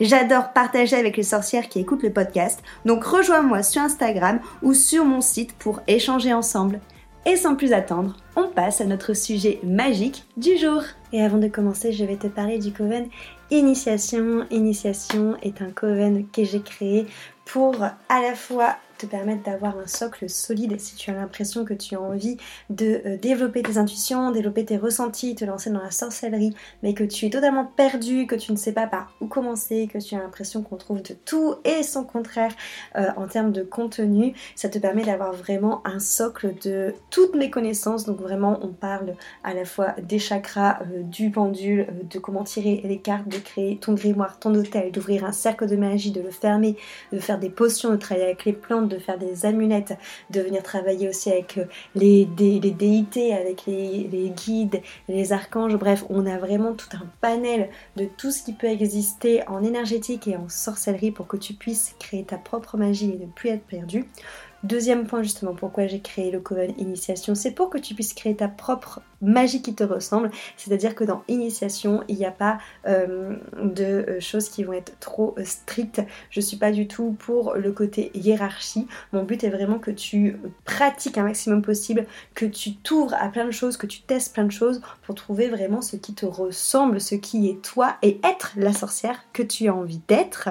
J'adore partager avec les sorcières qui écoutent le podcast, donc rejoins-moi sur Instagram ou sur mon site pour échanger ensemble. Et sans plus attendre, on passe à notre sujet magique du jour. Et avant de commencer, je vais te parler du Coven Initiation. Initiation est un Coven que j'ai créé pour à la fois te permettre d'avoir un socle solide si tu as l'impression que tu as envie de euh, développer tes intuitions, développer tes ressentis, te lancer dans la sorcellerie, mais que tu es totalement perdu, que tu ne sais pas par où commencer, que tu as l'impression qu'on trouve de tout et son contraire euh, en termes de contenu, ça te permet d'avoir vraiment un socle de toutes mes connaissances. Donc vraiment, on parle à la fois des chakras, euh, du pendule, de comment tirer les cartes, de créer ton grimoire, ton hôtel, d'ouvrir un cercle de magie, de le fermer, de faire des potions, de travailler avec les plantes faire des amulettes, de venir travailler aussi avec euh, les, déités, avec les, guides, les archanges. Bref, on a vraiment tout un panel de tout ce qui peut exister en énergétique et en sorcellerie pour que tu puisses créer ta propre magie et ne plus être perdu. Deuxième point justement, pourquoi j'ai créé le Coven Initiation, c'est pour que tu puisses créer ta propre magie qui te ressemble. C'est-à-dire que dans Initiation, il n'y a pas euh, de euh, choses qui vont être trop euh, strictes. Je suis pas du tout pour le côté hiérarchie. Mon but est vraiment que tu pratiques un maximum possible, que tu t'ouvres à plein de choses, que tu testes plein de choses pour trouver vraiment ce qui te ressemble, ce qui est toi et être la sorcière que tu as envie d'être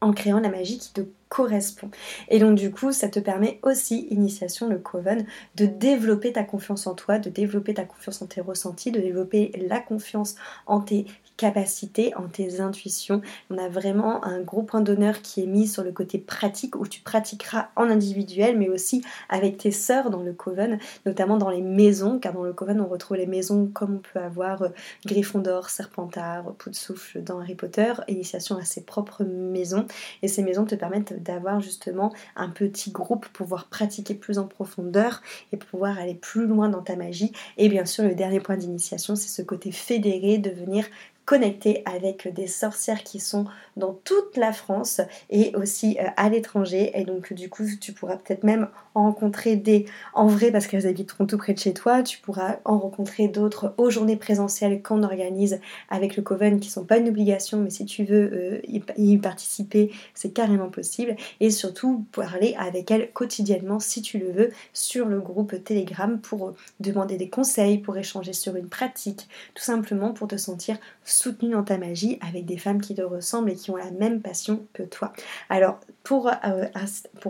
en créant la magie qui te correspond. Et donc du coup, ça te permet aussi, initiation le Coven, de développer ta confiance en toi, de développer ta confiance en tes ressentis, de développer la confiance en tes capacités, en tes intuitions. On a vraiment un gros point d'honneur qui est mis sur le côté pratique où tu pratiqueras en individuel mais aussi avec tes sœurs dans le coven, notamment dans les maisons, car dans le coven on retrouve les maisons comme on peut avoir euh, Gryffondor, Serpentard, Poudsoufle dans Harry Potter, initiation à ses propres maisons et ces maisons te permettent d'avoir justement un petit groupe pour pouvoir pratiquer plus en profondeur et pouvoir aller plus loin dans ta magie et bien sûr le dernier point d'initiation c'est ce côté fédéré de venir connecter avec des sorcières qui sont dans toute la France et aussi euh, à l'étranger. Et donc du coup, tu pourras peut-être même en rencontrer des en vrai parce qu'elles habiteront tout près de chez toi. Tu pourras en rencontrer d'autres aux journées présentielles qu'on organise avec le Coven qui sont pas une obligation, mais si tu veux euh, y, participer, c'est carrément possible. Et surtout parler avec elles quotidiennement si tu le veux sur le groupe Telegram pour demander des conseils, pour échanger sur une pratique, tout simplement pour te sentir soutenue dans ta magie avec des femmes qui te ressemblent et qui ont la même passion que toi. Alors, pour, euh,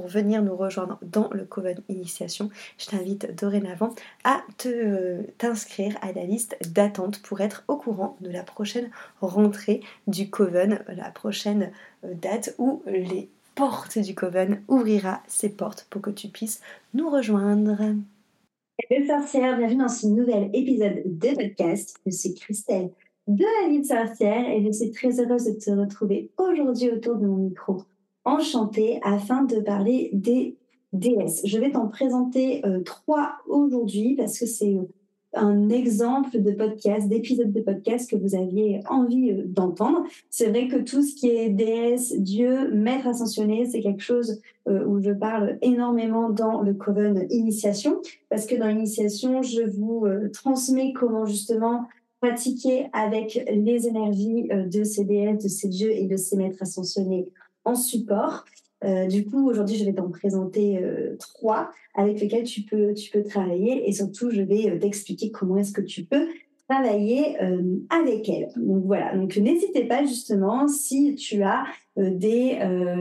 venir nous rejoindre dans le Coven Initiation, je t'invite dorénavant à te, t'inscrire à la liste d'attente pour être au courant de la prochaine rentrée du Coven, la prochaine euh, date où les portes du Coven ouvrira ses portes pour que tu puisses nous rejoindre. Salut sorcières, bienvenue dans ce nouvel épisode de podcast. Je suis Christelle de la vie de et je suis très heureuse de te retrouver aujourd'hui autour de mon micro enchantée afin de parler des déesses. Je vais t'en présenter euh, trois aujourd'hui parce que c'est euh, un exemple de podcast, d'épisode de podcast que vous aviez envie euh, d'entendre. C'est vrai que tout ce qui est déesse, Dieu, maître ascensionné, c'est quelque chose où je parle énormément dans le Coven Initiation, parce que dans l'initiation, je vous transmets comment justement pratiquer avec les énergies euh, de ces déesses, de ces dieux et de ces maîtres ascensionnés en support. Euh, du coup, aujourd'hui, je vais t'en présenter euh, trois avec lesquels tu peux, tu peux travailler et surtout, je vais t'expliquer comment est-ce que tu peux travailler avec elles. Donc voilà, donc n'hésitez pas justement si tu as des,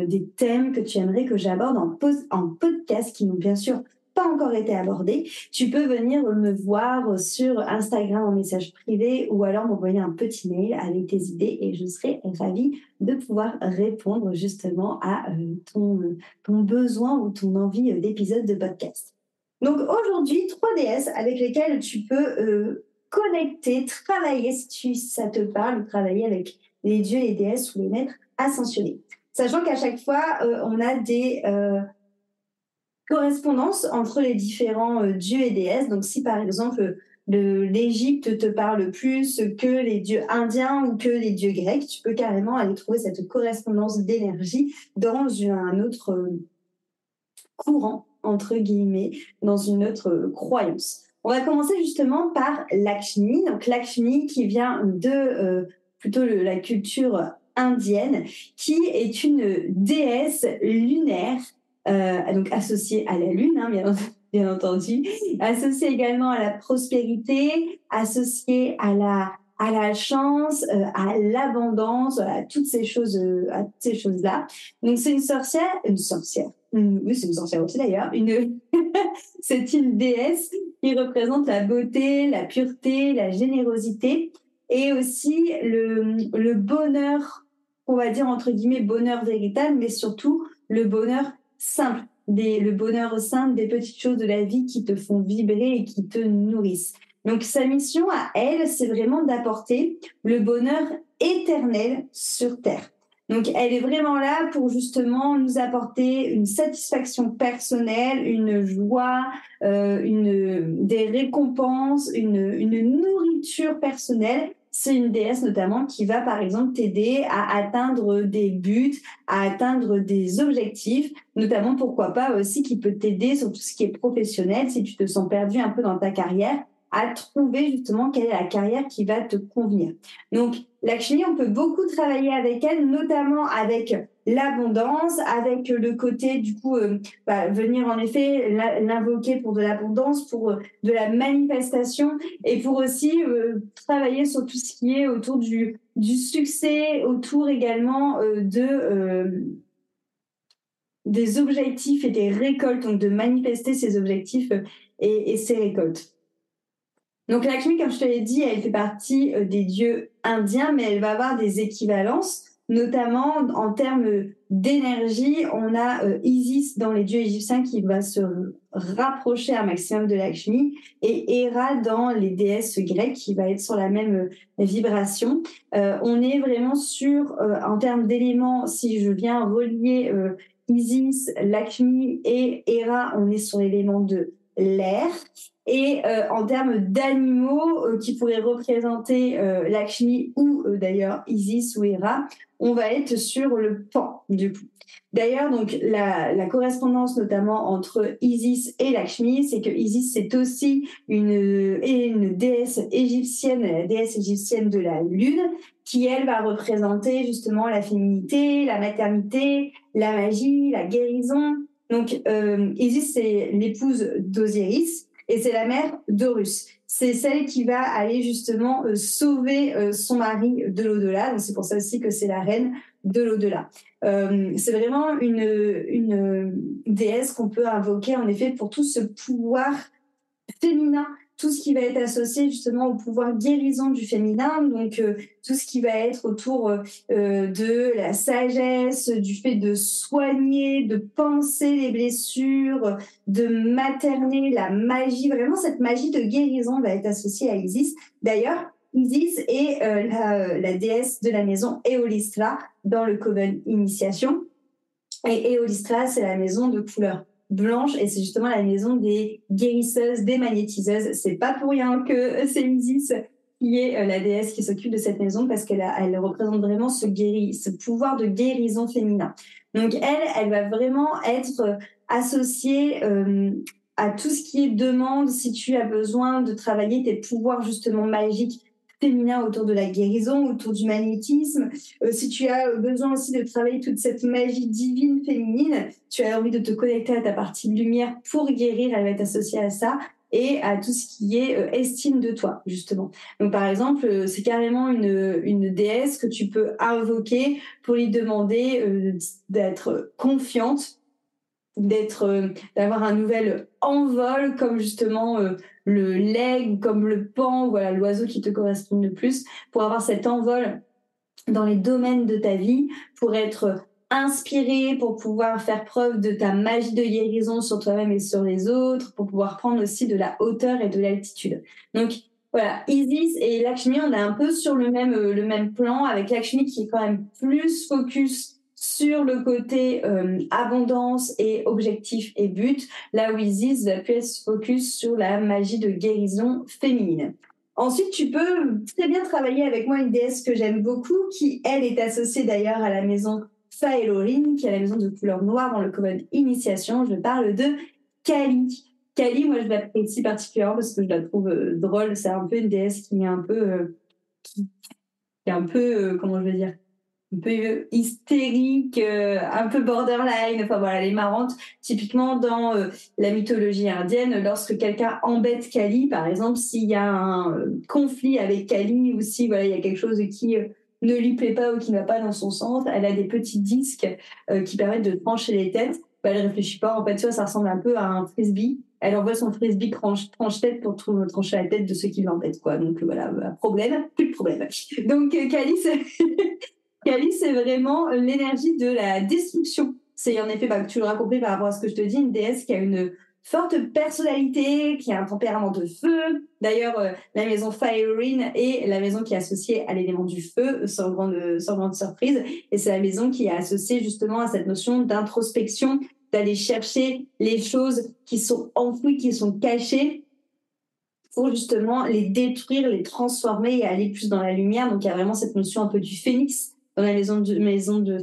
des thèmes que tu aimerais que j'aborde en, en podcast qui n'ont bien sûr pas encore été abordés, tu peux venir me voir sur Instagram en message privé ou alors m'envoyer un petit mail avec tes idées et je serai ravie de pouvoir répondre justement à ton, ton besoin ou ton envie d'épisode de podcast. Donc aujourd'hui, trois déesses avec lesquelles tu peux connecter, travailler, si ça te parle, travailler avec les dieux, les déesses ou les maîtres ascensionnés. Sachant qu'à chaque fois, euh, on a des euh, correspondances entre les différents euh, dieux et déesses. Donc si par exemple l'Égypte te parle plus que les dieux indiens ou que les dieux grecs, tu peux carrément aller trouver cette correspondance d'énergie dans un autre courant, entre guillemets, dans une autre croyance. On va commencer justement par Lakshmi. Donc Lakshmi qui vient de euh, plutôt la culture indienne, qui est une déesse lunaire, euh, donc associée à la lune, hein, bien, entendu, associée également à la prospérité, associée à la à la chance, euh, à l'abondance, à toutes ces choses, à toutes ces choses-là. Donc c'est une sorcière, une sorcière. Oui, c'est une sorcière aussi d'ailleurs. Une, c'est une déesse qui représente la beauté, la pureté, la générosité et aussi le, le bonheur, on va dire entre guillemets bonheur véritable, mais surtout le bonheur simple, le bonheur simple des petites choses de la vie qui te font vibrer et qui te nourrissent. Donc sa mission à elle, c'est vraiment d'apporter le bonheur éternel sur Terre. Donc, elle est vraiment là pour justement nous apporter une satisfaction personnelle, une joie, euh, une, des récompenses, une, une nourriture personnelle. C'est une déesse notamment qui va par exemple t'aider à atteindre des buts, à atteindre des objectifs, notamment pourquoi pas aussi qui peut t'aider sur tout ce qui est professionnel si tu te sens perdu un peu dans ta carrière à trouver justement quelle est la carrière qui va te convenir. Donc, Lakshmi, on peut beaucoup travailler avec elle, notamment avec l'abondance, avec le côté du coup euh, bah, venir en effet l'invoquer pour de l'abondance, pour euh, de la manifestation et pour aussi euh, travailler sur tout ce qui est autour du, du succès, autour également de des objectifs et des récoltes, donc de manifester ces objectifs et, et ces récoltes. Donc Lakshmi, comme je te l'ai dit, elle fait partie euh, des dieux indiens, mais elle va avoir des équivalences, notamment en termes d'énergie. On a euh, Isis dans les dieux égyptiens qui va se rapprocher un maximum de Lakshmi et Hera dans les déesses grecques qui va être sur la même euh, vibration. on est vraiment sur, en termes d'éléments, si je viens relier Isis, Lakshmi et Hera, on est sur l'élément de l'air. Et euh, en termes d'animaux euh, qui pourraient représenter euh, Lakshmi ou euh, d'ailleurs Isis ou Hera, on va être sur le pan du coup. D'ailleurs, donc la, la, correspondance notamment entre Isis et Lakshmi, c'est que Isis c'est aussi une, une déesse égyptienne, la déesse égyptienne de la lune, qui elle va représenter justement la féminité, la maternité, la magie, la guérison. Donc euh, Isis c'est l'épouse d'Osiris et c'est la mère d'Horus. C'est celle qui va aller justement euh, sauver euh, son mari de l'au-delà. Donc c'est pour ça aussi que c'est la reine de l'au-delà. Euh, c'est vraiment une, une déesse qu'on peut invoquer en effet pour tout ce pouvoir féminin tout ce qui va être associé justement au pouvoir guérison du féminin, donc euh, tout ce qui va être autour euh, de la sagesse, du fait de soigner, de penser les blessures, de materner la magie. Vraiment, cette magie de guérison va être associée à Isis. D'ailleurs, Isis est euh, la, la, déesse de la maison Eolistra dans le Coven Initiation. Et Eolistra, c'est la maison de couleur blanche et c'est justement la maison des guérisseuses, des magnétiseuses. C'est pas pour rien que c'est Isis qui est euh, la déesse qui s'occupe de cette maison parce qu'elle elle représente vraiment ce guéri, ce pouvoir de guérison féminin. Donc elle, elle va vraiment être euh, associée euh, à tout ce qui est demande si tu as besoin de travailler tes pouvoirs justement magiques autour de la guérison, autour du magnétisme. Euh, si tu as besoin aussi de travailler toute cette magie divine féminine, tu as envie de te connecter à ta partie de lumière pour guérir, elle va être associée à ça. et à tout ce qui est euh, estime de toi, justement. Donc, par exemple, euh, c'est carrément une, une déesse que tu peux invoquer pour lui demander d'être confiante, d'être, d'avoir un nouvel envol, comme justement le leg, comme le pan, voilà, l'oiseau qui te correspond le plus, pour avoir cet envol dans les domaines de ta vie, pour être inspiré pour pouvoir faire preuve de ta magie de guérison sur toi-même et sur les autres, pour pouvoir prendre aussi de la hauteur et de l'altitude. Donc voilà, Isis et Lakshmi, on est un peu sur le même, euh, le même plan, avec Lakshmi qui est quand même plus focus sur le côté euh, abondance et objectif et but, là où Isis va plus focus sur la magie de guérison féminine. Ensuite, tu peux très bien travailler avec moi une déesse que j'aime beaucoup, qui elle est associée d'ailleurs à la maison Faelorine, qui est la maison de couleur noire dans le code initiation. Je parle de Kali. Kali, moi, je l'apprécie particulièrement parce que je la trouve euh, drôle. C'est un peu une déesse qui est un peu, euh, qui est un peu, comment je veux dire, un peu hystérique, un peu borderline. Enfin voilà, elle est marrante. Typiquement dans la mythologie indienne, lorsque quelqu'un embête Kali, par exemple, s'il y a un conflit avec Kali ou si voilà, il y a quelque chose qui ne lui plaît pas ou qui ne va pas dans son sens, elle a des petits disques euh, qui permettent de trancher les têtes. Bah, elle réfléchit pas. En fait, tu ça ressemble un peu à un frisbee. Elle envoie son frisbee tranche, tête pour trancher la tête de ceux qui l'embêtent, quoi. Donc voilà, bah, problème, plus de problème. Donc euh, Kali, c'est vraiment l'énergie de la destruction. C'est en effet, bah, tu l'auras compris par rapport à ce que je te dis, une déesse qui a une forte personnalité, qui a un tempérament de feu. D'ailleurs, euh, la maison Fireen est la maison qui est associée à l'élément du feu, sans grande surprise. Et c'est la maison qui est associée justement à cette notion d'introspection, d'aller chercher les choses qui sont enfouies, qui sont cachées, pour justement les détruire, les transformer et aller plus dans la lumière. Donc il y a vraiment cette notion un peu du phénix dans la maison de, maison de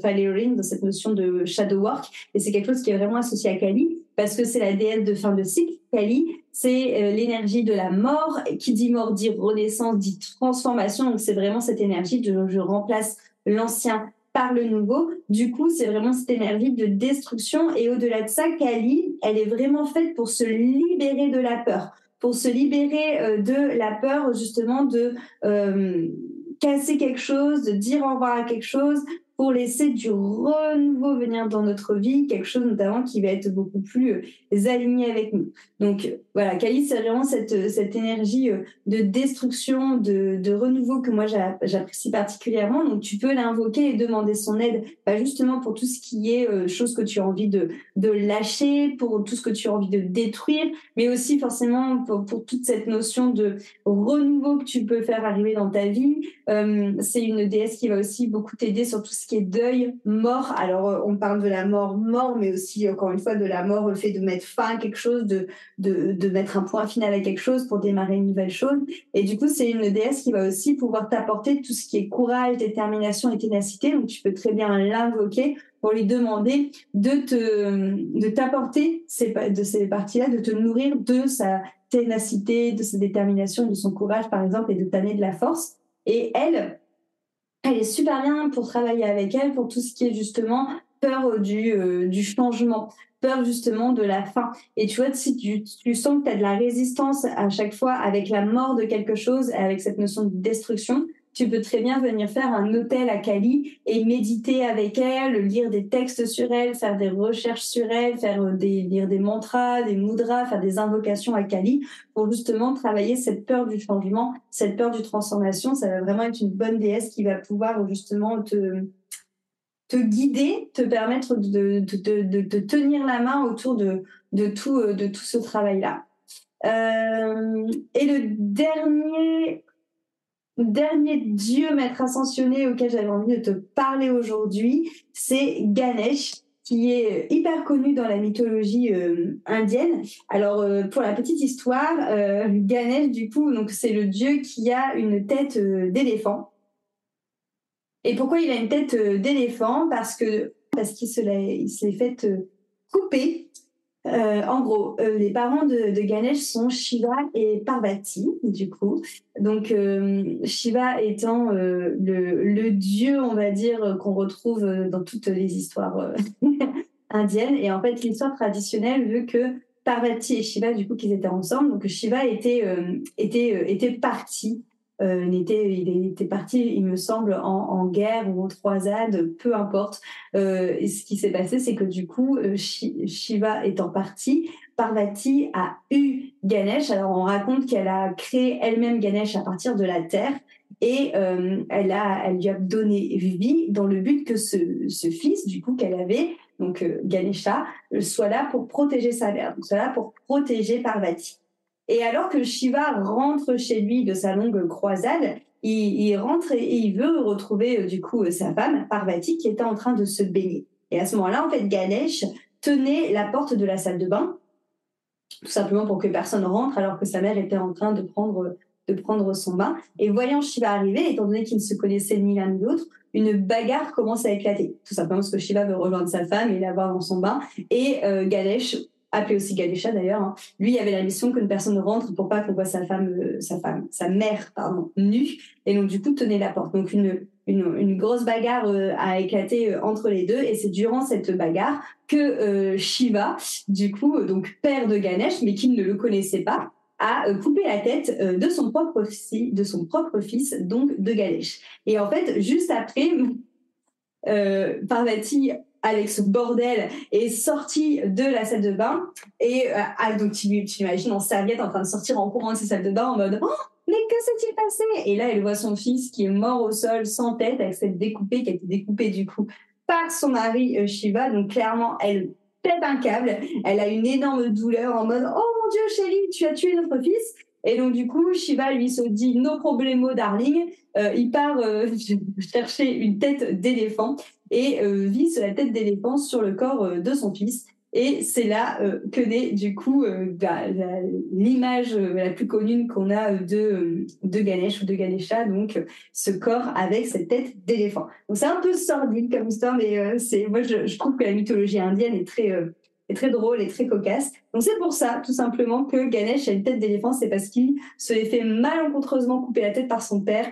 dans cette notion de shadow work. Et c'est quelque chose qui est vraiment associé à Kali parce que c'est la de fin de cycle. Kali, c'est euh, l'énergie de la mort. Qui dit mort dit renaissance, dit transformation. Donc c'est vraiment cette énergie de je remplace l'ancien par le nouveau. Du coup, c'est vraiment cette énergie de destruction. Et au-delà de ça, Kali, elle est vraiment faite pour se libérer de la peur, pour se libérer euh, de la peur justement de euh, casser quelque chose, de dire au revoir à quelque chose, laisser du renouveau venir dans notre vie, quelque chose notamment qui va être beaucoup plus euh, aligné avec nous. Donc voilà, Kali, c'est vraiment cette, cette énergie euh, de destruction, de, de renouveau que moi j'apprécie particulièrement. Donc tu peux l'invoquer et demander son aide, pas justement pour tout ce qui est euh, chose que tu as envie de, de lâcher, pour tout ce que tu as envie de détruire, mais aussi forcément pour, pour toute cette notion de renouveau que tu peux faire arriver dans ta vie. c'est une déesse qui va aussi beaucoup t'aider sur tout ce qui deuil, mort. Alors, euh, on parle de la mort, mort, mais aussi, encore une fois, de la mort, le fait de mettre fin à quelque chose, de, de, de mettre un point final à quelque chose pour démarrer une nouvelle chose. Et du coup, c'est une déesse qui va aussi pouvoir t'apporter tout ce qui est courage, détermination et ténacité. Donc, tu peux très bien l'invoquer pour lui demander de te, de t'apporter ces, de ces parties-là, de te nourrir de sa ténacité, de sa détermination, de son courage, par exemple, et de t'amener de la force. Et elle, elle est super bien pour travailler avec elle pour tout ce qui est justement peur du, euh, du changement, peur justement de la fin. Et tu vois, si tu, tu sens que tu de la résistance à chaque fois avec la mort de quelque chose, avec cette notion de destruction, tu peux très bien venir faire un hôtel à Cali et méditer avec elle, lire des textes sur elle, faire des recherches sur elle, faire euh, lire des mantras, des mudras, faire des invocations à Kali pour justement travailler cette peur du changement, cette peur du transformation. Ça va vraiment être une bonne déesse qui va pouvoir justement te, te guider, te permettre de, de, de, de tenir la main autour de, de, tout, euh, de tout ce travail-là. Euh, et le dernier dernier dieu maître ascensionné auquel j'avais envie de te parler aujourd'hui, c'est Ganesh qui est hyper connu dans la mythologie euh, indienne. Alors euh, pour la petite histoire, euh, Ganesh du coup c'est le dieu qui a une tête d'éléphant. Et pourquoi il a une tête d'éléphant? Parce que parce qu'il s'est fait couper euh, en gros, euh, les parents de, Ganesh sont Shiva et Parvati, du coup. Donc, euh, Shiva étant le, le, dieu, on va dire, qu'on retrouve dans toutes les histoires indiennes. Et en fait, l'histoire traditionnelle veut que Parvati et Shiva, du coup, qu'ils étaient ensemble. Donc Shiva était, était, était parti euh, il, était, parti, il me semble, en, guerre ou en croisade, peu importe. Euh, et ce qui s'est passé, c'est que du coup, euh, Shiva étant parti, Parvati a eu Ganesh. Alors on raconte qu'elle a créé elle-même Ganesh à partir de la terre et elle, a, lui a donné vie dans le but que ce, fils, du coup, qu'elle avait, donc Ganesha, soit là pour protéger sa mère, soit là pour protéger Parvati. Et alors que Shiva rentre chez lui de sa longue croisade, il, rentre et, il veut retrouver euh, du coup euh, sa femme, Parvati, qui était en train de se baigner. Et à ce moment-là, en fait, Ganesh tenait la porte de la salle de bain, tout simplement pour que personne rentre, alors que sa mère était en train de prendre, de prendre son bain. Et voyant Shiva arriver, étant donné qu'ils ne se connaissaient ni l'un ni l'autre, une bagarre commence à éclater. Tout simplement parce que Shiva veut rejoindre sa femme et la voir dans son bain. Et euh, Ganesh appelé aussi Ganesha d'ailleurs, hein. lui avait la mission qu'une personne rentre pour pas qu'on voit sa femme, euh, sa femme, sa mère, pardon, nue, et donc du coup tenait la porte. Donc une, une, une grosse bagarre euh, a éclaté euh, entre les deux, et c'est durant cette bagarre que Shiva, du coup, donc père de Ganesh, mais qui ne le connaissait pas, a coupé la tête de son propre fils, de son propre fils, donc de Ganesh. Et en fait, juste après, Parvati Alex bordel est sorti de la salle de bain. Et euh, donc tu, imagines en serviette en train de sortir en courant de sa salle de bain en mode oh mais que s'est-il passé? Et là elle voit son fils qui est mort au sol sans tête avec cette découpée qui a été découpée du coup par son mari euh, Shiva. Donc clairement elle pète un câble. Elle a une énorme douleur en mode oh mon dieu chérie tu as tué notre fils. Et donc, du coup, Shiva, lui, se dit no problemo, darling. Euh, il part euh, chercher une tête d'éléphant et euh, vise la tête d'éléphant sur le corps euh, de son fils. Et c'est là euh, que naît du coup bah, l'image la plus connue qu'on a de, de Ganesh ou de Ganesha, donc ce corps avec cette tête d'éléphant. Donc c'est un peu sordide comme histoire, mais c'est moi je, trouve que la mythologie indienne est très est très drôle et très cocasse. Donc c'est pour ça, tout simplement, que Ganesh a une tête d'éléphant, c'est parce qu'il se fait malencontreusement couper la tête par son père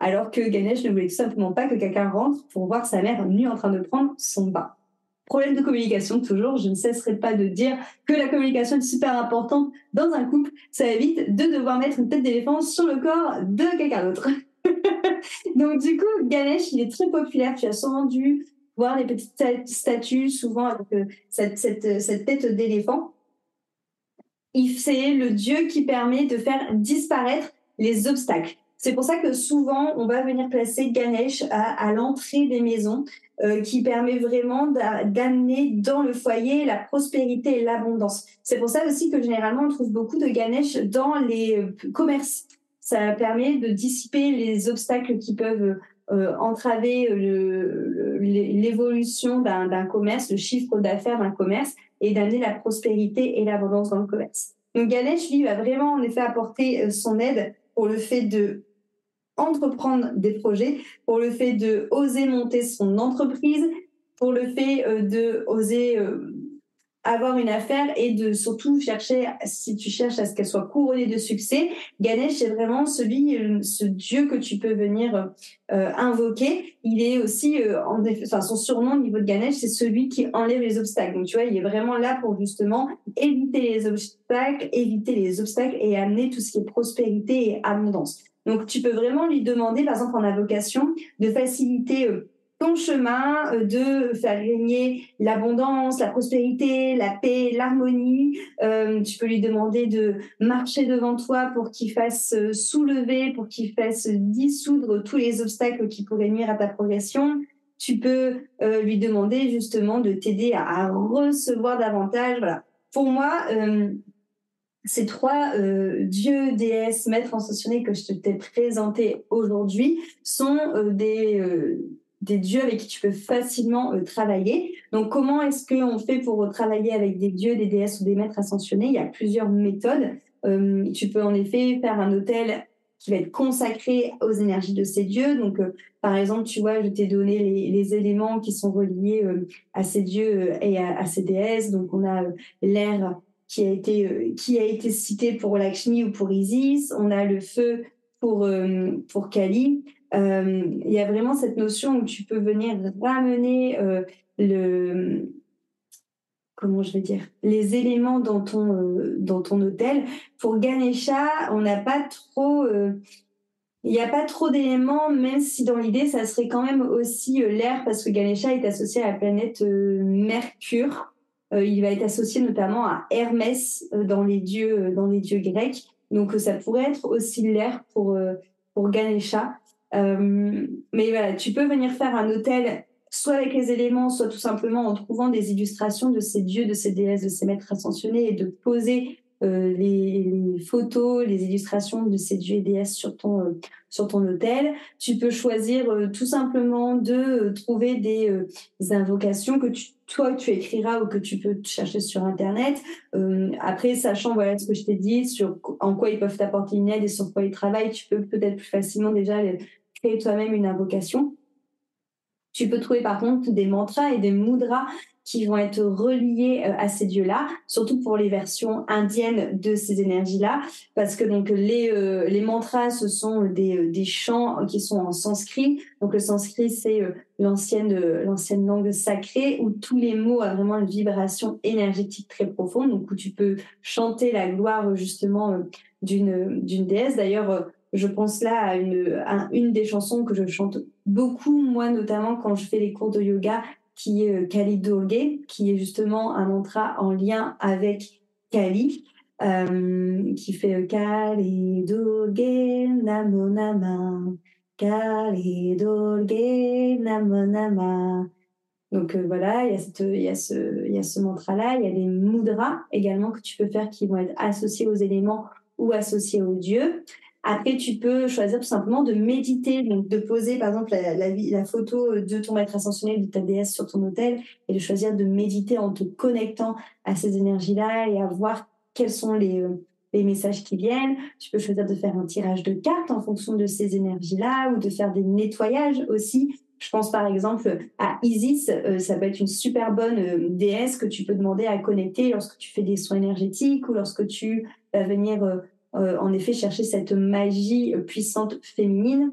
alors que Ganesh ne voulait tout simplement pas que quelqu'un rentre pour voir sa mère nue en train de prendre son bain. Problème de communication, toujours, je ne cesserai pas de dire que la communication est super importante dans un couple. Ça évite de devoir mettre une tête d'éléphant sur le corps de quelqu'un d'autre. Donc du coup, Ganesh, il est très populaire. Tu as sûrement dû voir les petites statues, souvent avec euh, cette, cette, cette tête d'éléphant. C'est le dieu qui permet de faire disparaître les obstacles. C'est pour ça que souvent, on va venir placer Ganesh à, l'entrée des maisons, euh, qui permet vraiment d'amener dans le foyer la prospérité et l'abondance. C'est pour ça aussi que généralement, on trouve beaucoup de Ganesh dans les euh, commerces. Ça permet de dissiper les obstacles qui peuvent euh, entraver l'évolution d'un commerce, le chiffre d'affaires d'un commerce, et d'amener la prospérité et l'abondance dans le commerce. Donc Ganesh, lui, va vraiment en effet apporter son aide pour le fait de entreprendre des projets, pour le fait de oser monter son entreprise, pour le fait euh, de oser euh, avoir une affaire et de surtout chercher, si tu cherches à ce qu'elle soit couronnée de succès, Ganesh est vraiment celui, euh, ce dieu que tu peux venir invoquer. Il est aussi, en enfin, son surnom au niveau de Ganesh, c'est celui qui enlève les obstacles. Donc tu vois, il est vraiment là pour justement éviter les obstacles, éviter les obstacles et amener tout ce qui est prospérité et abondance. Donc, tu peux vraiment lui demander, par exemple, en invocation, de faciliter euh, ton chemin, euh, de faire régner l'abondance, la prospérité, la paix, l'harmonie. Euh, tu peux lui demander de marcher devant toi pour qu'il fasse soulever, pour qu'il fasse dissoudre tous les obstacles qui pourraient nuire à ta progression. Tu peux lui demander justement de t'aider à, recevoir davantage. Voilà. Pour moi, ces trois euh, dieux, déesses, maîtres ascensionnés que je t'ai présentés aujourd'hui sont euh, des, euh, des dieux avec qui tu peux facilement travailler. Donc, comment est-ce qu'on fait pour travailler avec des dieux, des déesses ou des maîtres ascensionnés? Il y a plusieurs méthodes. tu peux en effet faire un hôtel qui va être consacré aux énergies de ces dieux. Donc, par exemple, tu vois, je t'ai donné les, les, éléments qui sont reliés à ces dieux et à, à, ces déesses. Donc, on a l'air, qui a été euh, qui a été cité pour Lakshmi ou pour Isis. On a le feu pour euh, pour Kali. Euh, il y a vraiment cette notion où tu peux venir ramener le comment je vais dire, les éléments dans ton, dans ton hôtel. Pour Ganesha, on n'a pas trop, il n'y a pas trop d'éléments, même si dans l'idée, ça serait quand même aussi l'air, parce que Ganesha est associé à la planète Mercure. Il va être associé notamment à Hermès dans les dieux, dans les dieux grecs. Donc, ça pourrait être aussi l'air pour, pour Ganesha. mais voilà, tu peux venir faire un hôtel soit avec les éléments, soit tout simplement en trouvant des illustrations de ces dieux, de ces déesses, de ces maîtres ascensionnés et de poser euh, les, photos, les illustrations de ces dieux et déesses sur ton, euh, sur ton hôtel. Tu peux choisir euh, tout simplement de trouver des, invocations que tu, toi tu écriras ou que tu peux chercher sur Internet. après, sachant voilà ce que je t'ai dit sur en quoi ils peuvent t'apporter une aide et sur quoi ils travaillent, tu peux peut-être plus facilement déjà créer toi-même une invocation. Tu peux trouver par contre des mantras et des mudras qui vont être reliés euh, à ces dieux-là, surtout pour les versions indiennes de ces énergies-là, parce que donc les euh, les mantras ce sont des, euh, des chants qui sont en sanskrit. Donc le sanskrit c'est l'ancienne l'ancienne langue sacrée où tous les mots ont vraiment une vibration énergétique très profonde, donc où tu peux chanter la gloire justement d'une d'une déesse. D'ailleurs je pense là à une, une des chansons que je chante beaucoup, moi notamment quand je fais les cours de yoga, qui est euh, Kali Durge, qui est justement un mantra en lien avec Kali, euh, qui fait euh, Kali Durge Namo Nama, Kali Durge Namo Nama. Donc voilà, il y a, ce, ce mantra-là. Il y a des mudras également que tu peux faire qui vont être associés aux éléments ou associés aux dieux. Après, tu peux choisir tout simplement de méditer, donc de poser par exemple la, photo de ton maître ascensionnel, de ta déesse sur ton hôtel, et de choisir de méditer en te connectant à ces énergies-là et à voir quels sont les, euh, les messages qui viennent. Tu peux choisir de faire un tirage de cartes en fonction de ces énergies-là ou de faire des nettoyages aussi. Je pense par exemple à Isis, euh, ça peut être une super bonne euh, déesse que tu peux demander à connecter lorsque tu fais des soins énergétiques ou lorsque tu vas venir en effet chercher cette magie puissante féminine.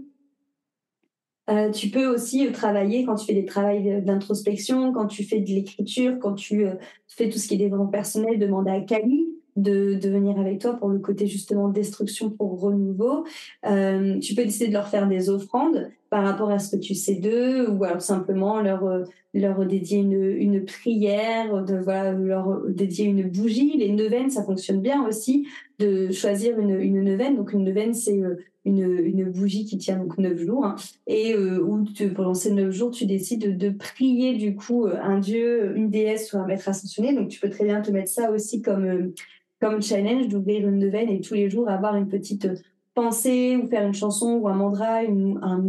Euh, tu peux aussi travailler quand tu fais des travaux d'introspection, quand tu fais de l'écriture, quand tu euh, fais tout ce qui est développement personnel, demander à Kali de, de, venir avec toi pour le côté justement destruction pour renouveau. Euh, tu peux décider de leur faire des offrandes par rapport à ce que tu sais d'eux ou alors simplement leur leur dédier une, une prière, de voilà leur dédier une bougie. Les neuvaines, ça fonctionne bien aussi de choisir une, une neuvaine. Donc une neuvaine, c'est euh, une, une bougie qui tient donc neuf jours hein, et euh, tu, pendant ces neuf jours, tu décides de, prier du coup un dieu, une déesse ou un maître ascensionné. Donc tu peux très bien te mettre ça aussi comme comme challenge d'ouvrir une neuvaine et tous les jours avoir une petite pensée ou faire une chanson ou un mandra, une, un,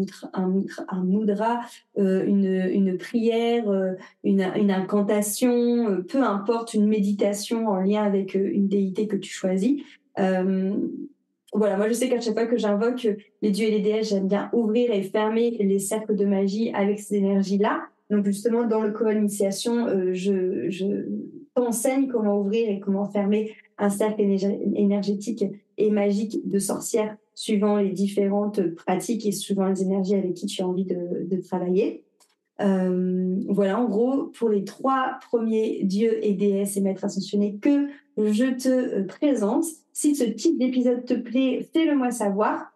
un mudra, euh, une, prière, euh, une, incantation, euh, peu importe, une méditation en lien avec une déité que tu choisis. voilà, moi je sais qu'à chaque fois que j'invoque les dieux et les déesses, j'aime bien ouvrir et fermer les cercles de magie avec ces énergies-là. Donc justement, dans le code initiation, je, je t'enseigne comment ouvrir et comment fermer un cercle énergétique et magique de sorcière suivant les différentes pratiques et suivant les énergies avec qui tu as envie de, travailler. Euh, voilà, en gros, pour les trois premiers dieux et déesses et maîtres ascensionnés que je te euh, présente, si ce type d'épisode te plaît, fais-le-moi savoir.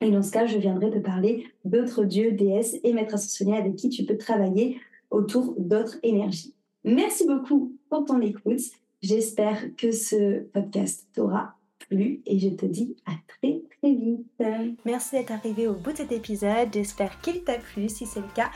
Et dans ce cas, je viendrai te parler d'autres dieux, déesses et maîtres ascensionnés avec qui tu peux travailler autour d'autres énergies. Merci beaucoup pour ton écoute. J'espère que ce podcast t'aura plu et je te dis à très très vite. Merci d'être arrivé au bout de cet épisode. J'espère qu'il t'a plu. Si c'est le cas,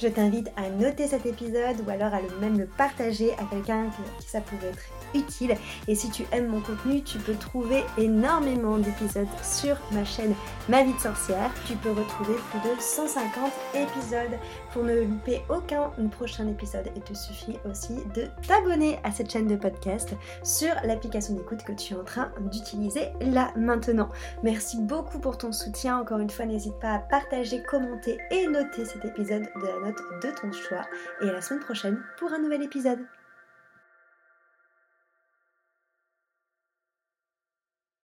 je t'invite à noter cet épisode ou alors à le même le partager à quelqu'un qui ça pourrait être utile. Et si tu aimes mon contenu, tu peux trouver énormément d'épisodes sur ma chaîne Ma vie de sorcière. Tu peux retrouver plus de 150 épisodes pour ne louper aucun prochain épisode. Il te suffit aussi de t'abonner à cette chaîne de podcast sur l'application d'écoute que tu es en train d'utiliser là maintenant. Merci beaucoup pour ton soutien. Encore une fois, n'hésite pas à partager, commenter et noter cet épisode de la note de ton choix. Et à la semaine prochaine pour un nouvel épisode.